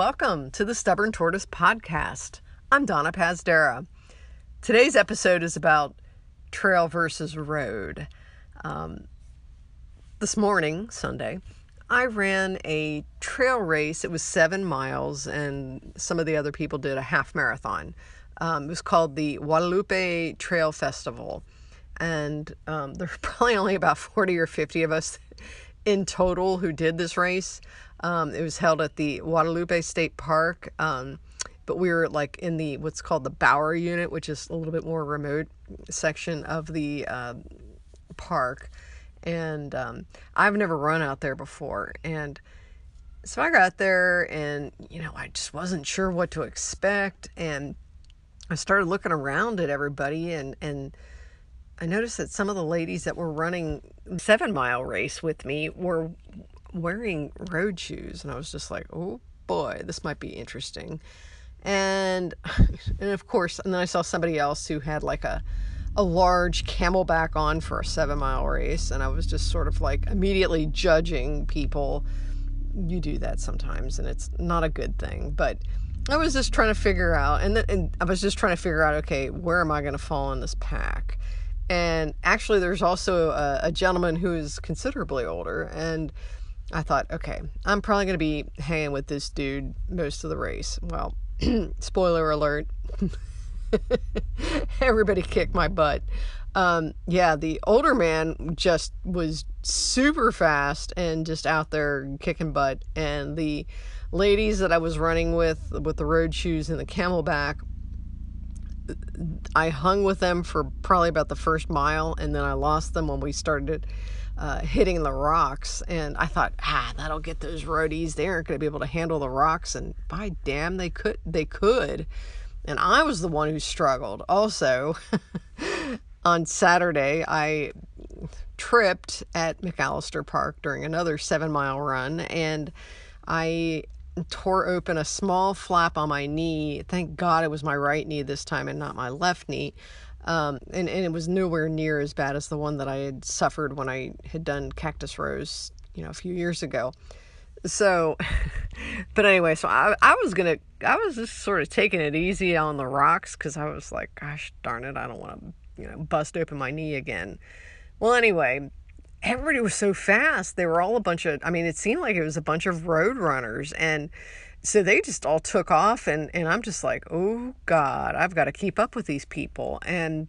Welcome to the Stubborn Tortoise Podcast. I'm Donna Pazdera. Today's episode is about trail versus road. Um, this morning, Sunday, I ran a trail race. It was seven miles, and some of the other people did a half marathon. Um, it was called the Guadalupe Trail Festival. And um, there were probably only about 40 or 50 of us in total who did this race. Um, it was held at the Guadalupe State Park, um, but we were like in the what's called the Bauer unit, which is a little bit more remote section of the uh, park. And um, I've never run out there before, and so I got there, and you know I just wasn't sure what to expect, and I started looking around at everybody, and and I noticed that some of the ladies that were running seven mile race with me were wearing road shoes, and I was just like, oh boy, this might be interesting. And and of course, and then I saw somebody else who had like a a large CamelBak on for a seven mile race, and I was just sort of like immediately judging people. You do that sometimes, and it's not a good thing. But I was just trying to figure out, and, then, and I was just trying to figure out, okay, where am I going to fall in this pack? And actually, there's also a, a gentleman who is considerably older, and I thought, okay, I'm probably going to be hanging with this dude most of the race. Well, spoiler alert, everybody kicked my butt. Um, yeah, the older man just was super fast and just out there kicking butt. And the ladies that I was running with, with the road shoes and the CamelBak, I hung with them for probably about the first mile, and then I lost them when we started uh, hitting the rocks. And I thought, ah, that'll get those roadies. They aren't going to be able to handle the rocks. And by damn, they could. They could. And I was the one who struggled. Also, on Saturday, I tripped at McAllister Park during another seven mile run, and I tore open a small flap on my knee. Thank God it was my right knee this time and not my left knee. Um, and, and it was nowhere near as bad as the one that I had suffered when I had done Cactus Rose, you know, a few years ago. So, but anyway, so I, I was gonna, I was just sort of taking it easy on the rocks because I was like, gosh darn it, I don't want to, you know, bust open my knee again. Well, anyway, everybody was so fast. They were all a bunch of, I mean, it seemed like it was a bunch of road runners. And so they just all took off. And, and I'm just like, oh God, I've got to keep up with these people. And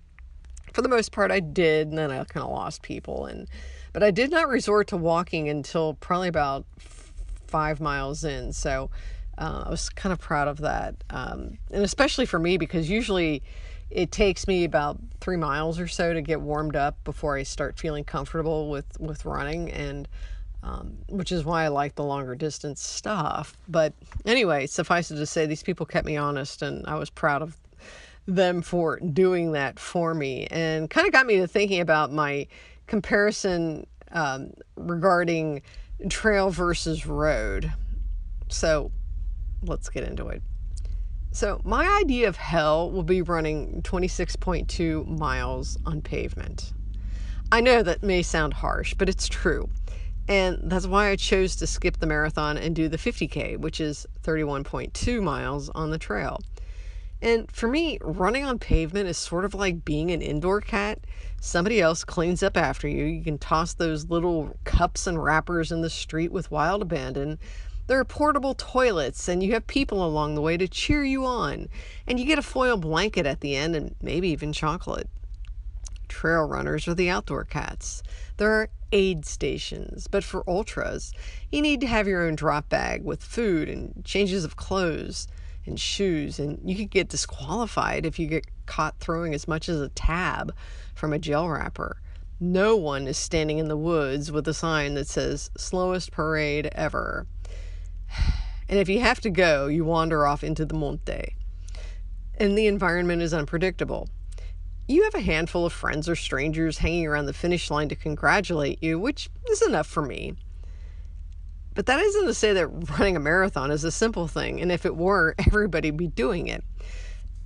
for the most part, I did. And then I kind of lost people. And, but I did not resort to walking until probably about five miles in. So uh, I was kind of proud of that. Um, and especially for me, because usually, it takes me about three miles or so to get warmed up before I start feeling comfortable with with running, and um, which is why I like the longer distance stuff. But anyway, suffice it to say, these people kept me honest, and I was proud of them for doing that for me, and kind of got me to thinking about my comparison um, regarding trail versus road. So let's get into it. So, my idea of hell will be running 26.2 miles on pavement. I know that may sound harsh, but it's true. And that's why I chose to skip the marathon and do the 50K, which is 31.2 miles on the trail. And for me, running on pavement is sort of like being an indoor cat. Somebody else cleans up after you. You can toss those little cups and wrappers in the street with wild abandon. There are portable toilets, and you have people along the way to cheer you on. And you get a foil blanket at the end, and maybe even chocolate. Trail runners are the outdoor cats. There are aid stations, but for ultras, you need to have your own drop bag with food and changes of clothes and shoes, and you could get disqualified if you get caught throwing as much as a tab from a gel wrapper. No one is standing in the woods with a sign that says slowest parade ever. And if you have to go, you wander off into the monte. And the environment is unpredictable. You have a handful of friends or strangers hanging around the finish line to congratulate you, which is enough for me. But that isn't to say that running a marathon is a simple thing, and if it were, everybody would be doing it.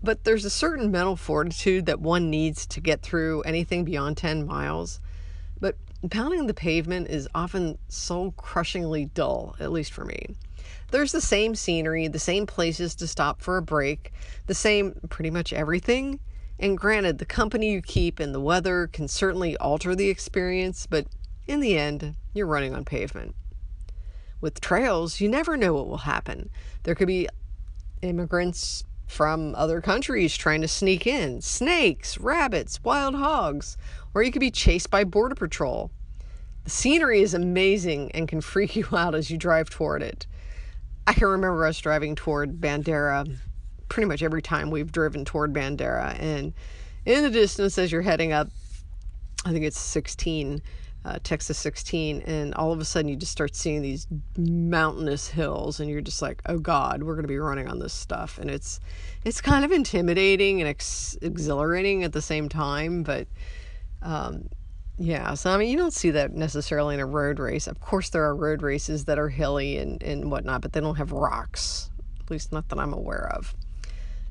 But there's a certain mental fortitude that one needs to get through anything beyond 10 miles. But pounding the pavement is often soul crushingly dull, at least for me. There's the same scenery, the same places to stop for a break, the same pretty much everything. And granted, the company you keep and the weather can certainly alter the experience, but in the end, you're running on pavement. With trails, you never know what will happen. There could be immigrants from other countries trying to sneak in, snakes, rabbits, wild hogs, or you could be chased by Border Patrol. The scenery is amazing and can freak you out as you drive toward it. I can remember us driving toward Bandera pretty much every time we've driven toward Bandera. And in the distance, as you're heading up, I think it's 16, uh, Texas 16, and all of a sudden you just start seeing these mountainous hills, and you're just like, oh God, we're going to be running on this stuff. And it's it's kind of intimidating and ex- exhilarating at the same time, but. Um, yeah, so I mean, you don't see that necessarily in a road race. Of course, there are road races that are hilly and, and whatnot, but they don't have rocks, at least not that I'm aware of.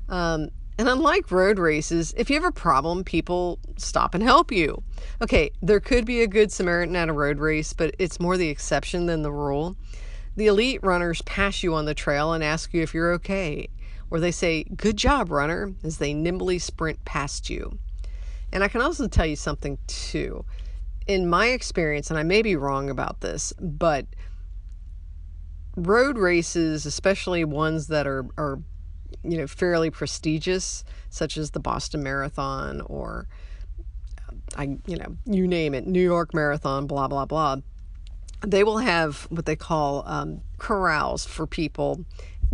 Um, and unlike road races, if you have a problem, people stop and help you. Okay, there could be a good Samaritan at a road race, but it's more the exception than the rule. The elite runners pass you on the trail and ask you if you're okay, or they say, Good job, runner, as they nimbly sprint past you. And I can also tell you something too. In my experience, and I may be wrong about this, but road races, especially ones that are, are you know, fairly prestigious, such as the Boston Marathon or I, you know, you name it, New York Marathon, blah, blah, blah. They will have what they call um, corrals for people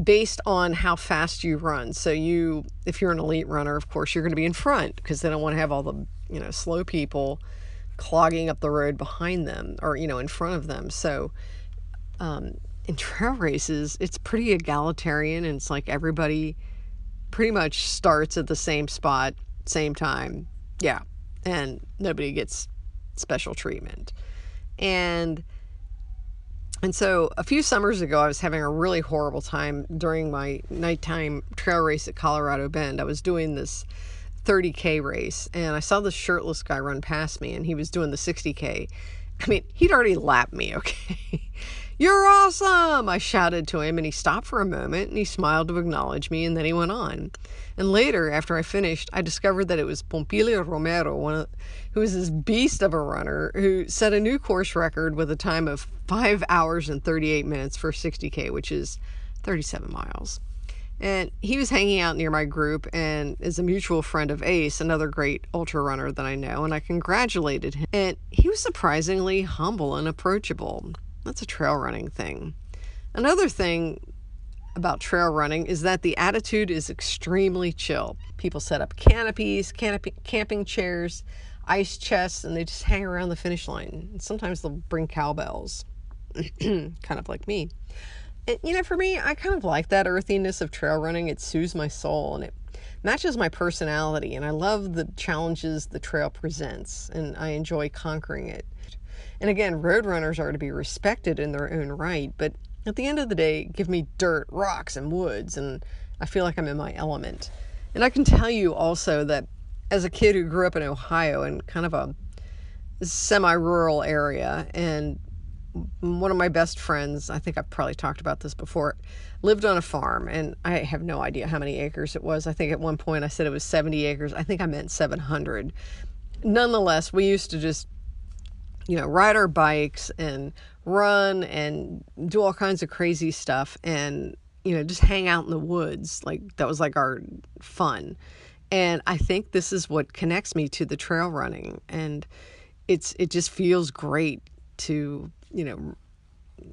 based on how fast you run. So you if you're an elite runner, of course, you're going to be in front because they don't want to have all the, you know, slow people clogging up the road behind them or, you know, in front of them. So um, in trail races, it's pretty egalitarian and it's like everybody pretty much starts at the same spot, same time. Yeah. And nobody gets special treatment. And and so a few summers ago, I was having a really horrible time during my nighttime trail race at Colorado Bend. I was doing this 30K race and I saw this shirtless guy run past me and he was doing the 60K. I mean, he'd already lapped me, okay? You're awesome! I shouted to him, and he stopped for a moment and he smiled to acknowledge me, and then he went on. And later, after I finished, I discovered that it was Pompilio Romero, one of, who was this beast of a runner, who set a new course record with a time of 5 hours and 38 minutes for 60K, which is 37 miles. And he was hanging out near my group and is a mutual friend of Ace, another great ultra runner that I know, and I congratulated him. And he was surprisingly humble and approachable. That's a trail running thing. Another thing about trail running is that the attitude is extremely chill. People set up canopies, canopy, camping chairs, ice chests, and they just hang around the finish line. And sometimes they'll bring cowbells, kind of like me. And, you know, for me, I kind of like that earthiness of trail running. It soothes my soul and it matches my personality. And I love the challenges the trail presents, and I enjoy conquering it. And again, road runners are to be respected in their own right, but at the end of the day, give me dirt, rocks, and woods, and I feel like I'm in my element. And I can tell you also that as a kid who grew up in Ohio in kind of a semi rural area, and one of my best friends, I think I've probably talked about this before, lived on a farm, and I have no idea how many acres it was. I think at one point I said it was 70 acres. I think I meant 700. Nonetheless, we used to just you know, ride our bikes and run and do all kinds of crazy stuff and, you know, just hang out in the woods. Like that was like our fun. And I think this is what connects me to the trail running. And it's it just feels great to, you know,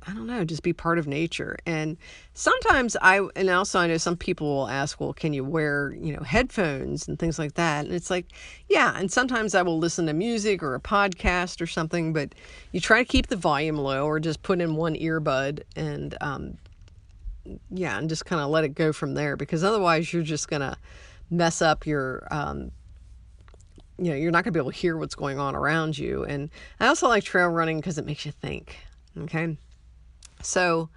I don't know, just be part of nature. And sometimes I, and also I know some people will ask, well, can you wear, you know, headphones and things like that? And it's like, yeah. And sometimes I will listen to music or a podcast or something, but you try to keep the volume low or just put in one earbud and, um, yeah, and just kind of let it go from there because otherwise you're just going to mess up your, um, you know, you're not going to be able to hear what's going on around you. And I also like trail running because it makes you think. Okay. So,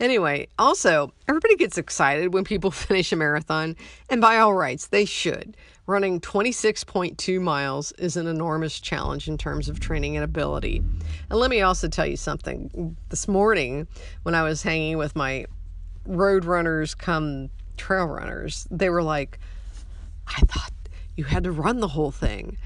anyway, also, everybody gets excited when people finish a marathon, and by all rights, they should. running 26.2 miles is an enormous challenge in terms of training and ability. And let me also tell you something. This morning, when I was hanging with my road runners come trail runners, they were like, I thought you had to run the whole thing.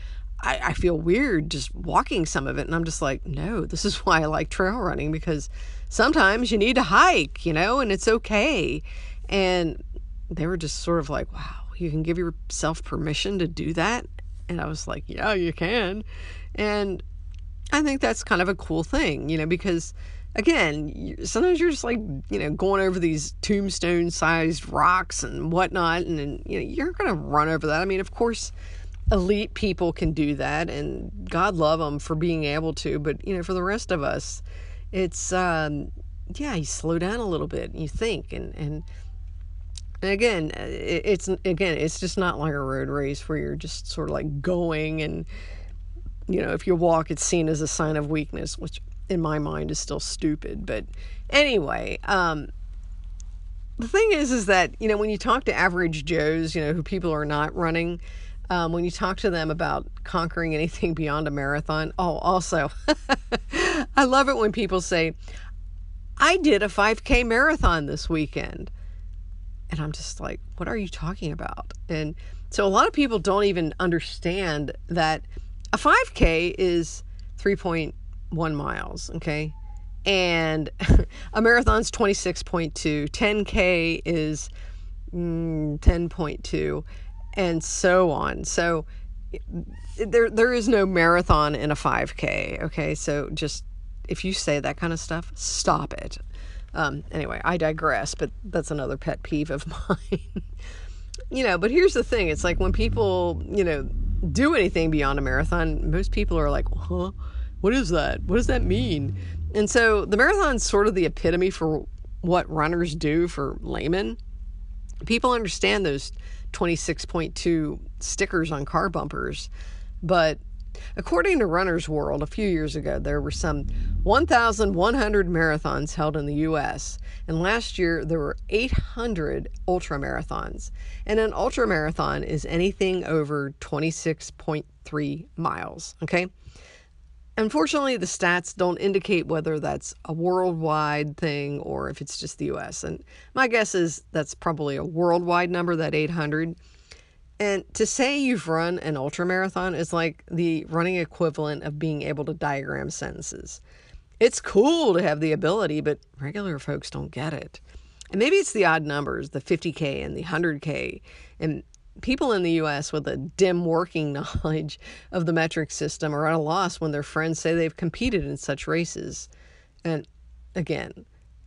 I, I feel weird just walking some of it. And I'm just like, no, this is why I like trail running because sometimes you need to hike, you know, and it's okay. And they were just sort of like, wow, you can give yourself permission to do that. And I was like, yeah, you can. And I think that's kind of a cool thing, you know, because again, sometimes you're just like, you know, going over these tombstone sized rocks and whatnot. And, and, you know, you're going to run over that. I mean, of course, elite people can do that and God love them for being able to. But, you know, for the rest of us, it's, um, yeah, you slow down a little bit and you think and, and, again, it's again, it's just not like a road race where you're just sort of like going and you know, if you walk, it's seen as a sign of weakness, which in my mind is still stupid. But anyway, um, the thing is, is that you know when you talk to average Joes, you know who people are not running, um, when you talk to them about conquering anything beyond a marathon. Oh, also, I love it when people say, "I did a 5K marathon this weekend." And I'm just like, what are you talking about? And so a lot of people don't even understand that a 5K is 3.1 miles, okay? And a marathon's 26.2, 10K is mm, 10.2, and so on. So there there is no marathon in a 5K, okay? So just if you say that kind of stuff, stop it. Um, anyway, I digress, but that's another pet peeve of mine. you know, but here's the thing it's like when people, you know, do anything beyond a marathon, most people are like, huh? What is that? What does that mean? And so the marathon's sort of the epitome for what runners do for laymen. People understand those 26.2 stickers on car bumpers, but According to Runner's World, a few years ago, there were some 1,100 marathons held in the U.S., and last year there were 800 ultra marathons. And an ultra marathon is anything over 26.3 miles, okay? Unfortunately, the stats don't indicate whether that's a worldwide thing or if it's just the US. And my guess is that's probably a worldwide number, that 800. And to say you've run an ultra marathon is like the running equivalent of being able to diagram sentences. It's cool to have the ability, but regular folks don't get it. And maybe it's the odd numbers, the 50K and the 100K. And people in the US with a dim working knowledge of the metric system are at a loss when their friends say they've competed in such races. And again,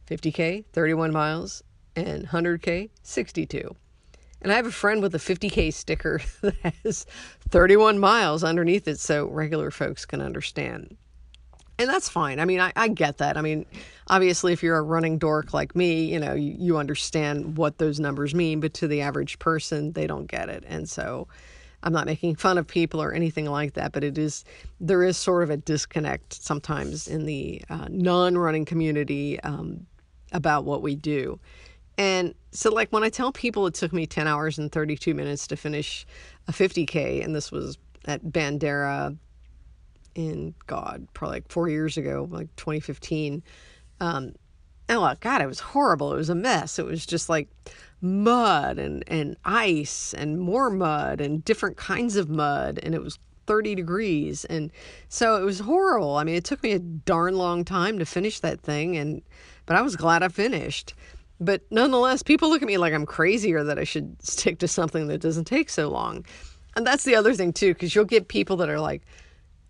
50K, 31 miles, and 100K, 62. And I have a friend with a 50K sticker that has 31 miles underneath it so regular folks can understand. And that's fine. I mean, I, I get that. I mean, obviously, if you're a running dork like me, you know, you, you understand what those numbers mean, but to the average person, they don't get it. And so I'm not making fun of people or anything like that, but it is, there is sort of a disconnect sometimes in the uh, non running community um, about what we do. And so, like, when I tell people it took me 10 hours and 32 minutes to finish a 50K, and this was at Bandera in God, probably like four years ago, like 2015. Um, oh, God, it was horrible. It was a mess. It was just like mud and, and ice and more mud and different kinds of mud. And it was 30 degrees. And so it was horrible. I mean, it took me a darn long time to finish that thing. And, but I was glad I finished. But nonetheless, people look at me like I'm crazy or that I should stick to something that doesn't take so long. And that's the other thing, too, because you'll get people that are like,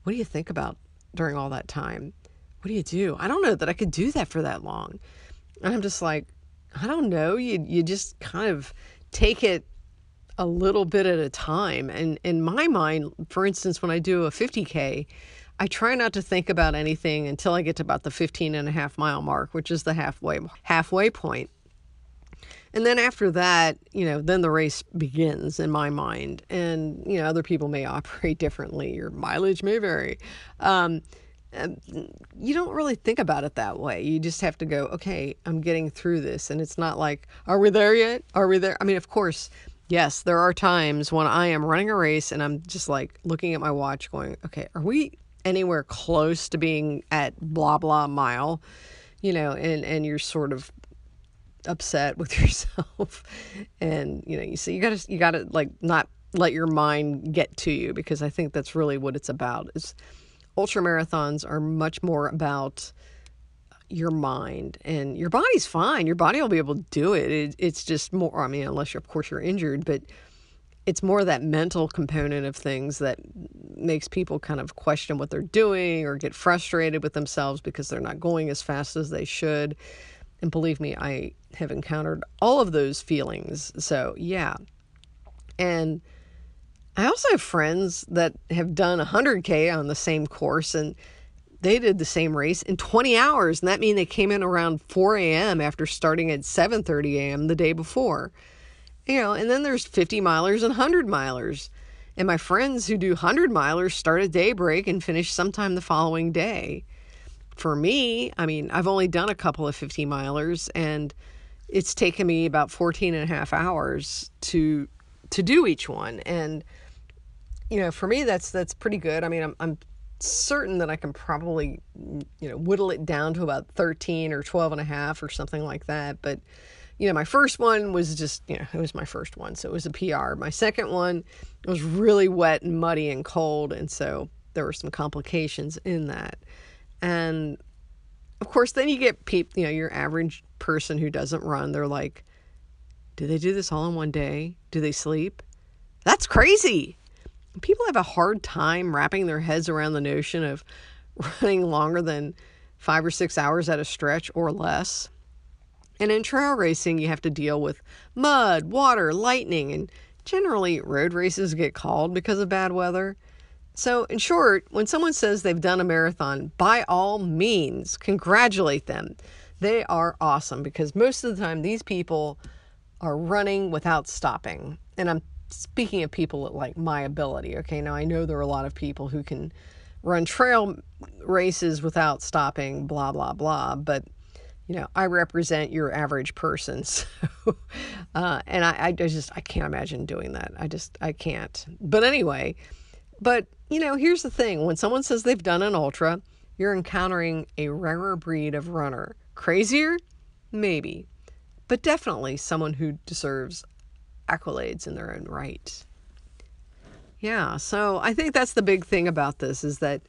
What do you think about during all that time? What do you do? I don't know that I could do that for that long. And I'm just like, I don't know. You, you just kind of take it a little bit at a time. And in my mind, for instance, when I do a 50K, I try not to think about anything until I get to about the 15 and a half mile mark, which is the halfway halfway point. And then after that, you know, then the race begins in my mind. And, you know, other people may operate differently. Your mileage may vary. Um, you don't really think about it that way. You just have to go, okay, I'm getting through this. And it's not like, are we there yet? Are we there? I mean, of course, Yes, there are times when I am running a race and I'm just like looking at my watch going, okay, are we anywhere close to being at blah blah mile? You know, and and you're sort of upset with yourself and you know, you see you got to you got to like not let your mind get to you because I think that's really what it's about. Is ultra marathons are much more about your mind and your body's fine. Your body will be able to do it. it. It's just more, I mean, unless you're, of course, you're injured, but it's more that mental component of things that makes people kind of question what they're doing or get frustrated with themselves because they're not going as fast as they should. And believe me, I have encountered all of those feelings. So, yeah. And I also have friends that have done 100K on the same course and they did the same race in 20 hours and that means they came in around 4 a.m after starting at 7.30 a.m the day before you know and then there's 50 milers and 100 milers and my friends who do 100 milers start at daybreak and finish sometime the following day for me i mean i've only done a couple of 50 milers and it's taken me about 14 and a half hours to to do each one and you know for me that's that's pretty good i mean i'm, I'm certain that I can probably, you know, whittle it down to about 13 or 12 and a half or something like that. But, you know, my first one was just, you know, it was my first one. So it was a PR. My second one was really wet and muddy and cold. And so there were some complications in that. And of course, then you get people, you know, your average person who doesn't run, they're like, do they do this all in one day? Do they sleep? That's crazy people have a hard time wrapping their heads around the notion of running longer than five or six hours at a stretch or less. And in trail racing, you have to deal with mud, water, lightning, and generally road races get called because of bad weather. So, in short, when someone says they've done a marathon, by all means, congratulate them. They are awesome because most of the time these people are running without stopping. And I'm speaking of people at like my ability, okay, now I know there are a lot of people who can run trail races without stopping, blah, blah, blah, but you know, I represent your average person. So, uh, and I, I just, I can't imagine doing that. I just, I can't. But anyway, but you know, here's the thing when someone says they've done an ultra, you're encountering a rarer breed of runner. Crazier? Maybe. But definitely someone who deserves accolades in their own right. Yeah, so I think that's the big thing about this is that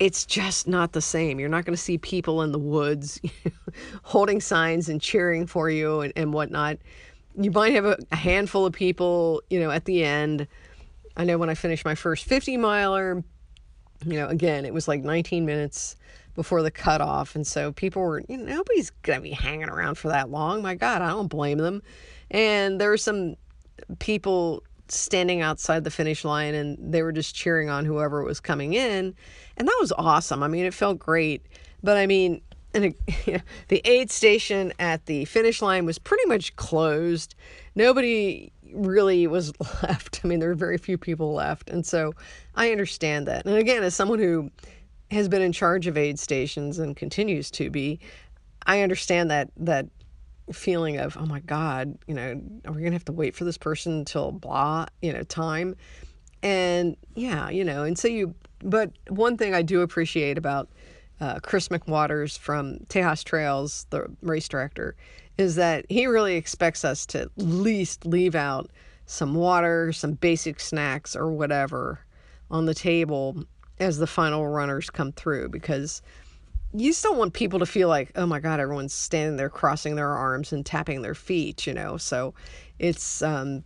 it's just not the same. You're not going to see people in the woods holding signs and cheering for you and, and whatnot. You might have a, a handful of people, you know, at the end. I know when I finished my first 50 miler, you know, again, it was like 19 minutes before the cutoff. And so people were, you know, nobody's going to be hanging around for that long. My God, I don't blame them. And there were some people standing outside the finish line and they were just cheering on whoever was coming in. And that was awesome. I mean, it felt great. But I mean, and you know, the aid station at the finish line was pretty much closed. Nobody really was left. I mean, there were very few people left. And so I understand that. And again, as someone who has been in charge of aid stations and continues to be, I understand that that feeling of, oh my God, you know, are we to have to wait for this person until blah, you know, time? And yeah, you know, and so you, but one thing I do appreciate about uh, Chris McWaters from Tejas Trails, the race director, is that he really expects us to at least leave out some water, some basic snacks, or whatever on the table as the final runners come through because you still want people to feel like, oh my God, everyone's standing there crossing their arms and tapping their feet, you know? So it's, um,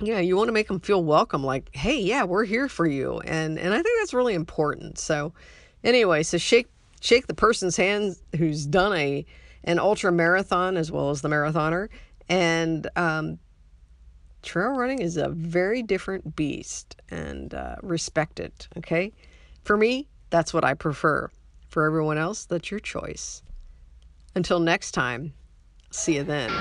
yeah, you want to make them feel welcome, like, hey, yeah, we're here for you. And, and I think that's really important. So anyway, so shake, shake the person's hand who's done a, an ultra marathon as well as the marathoner. And, um, trail running is a very different beast and uh, respect it. Okay. For me, that's what I prefer. For everyone else, that's your choice. Until next time, see you then.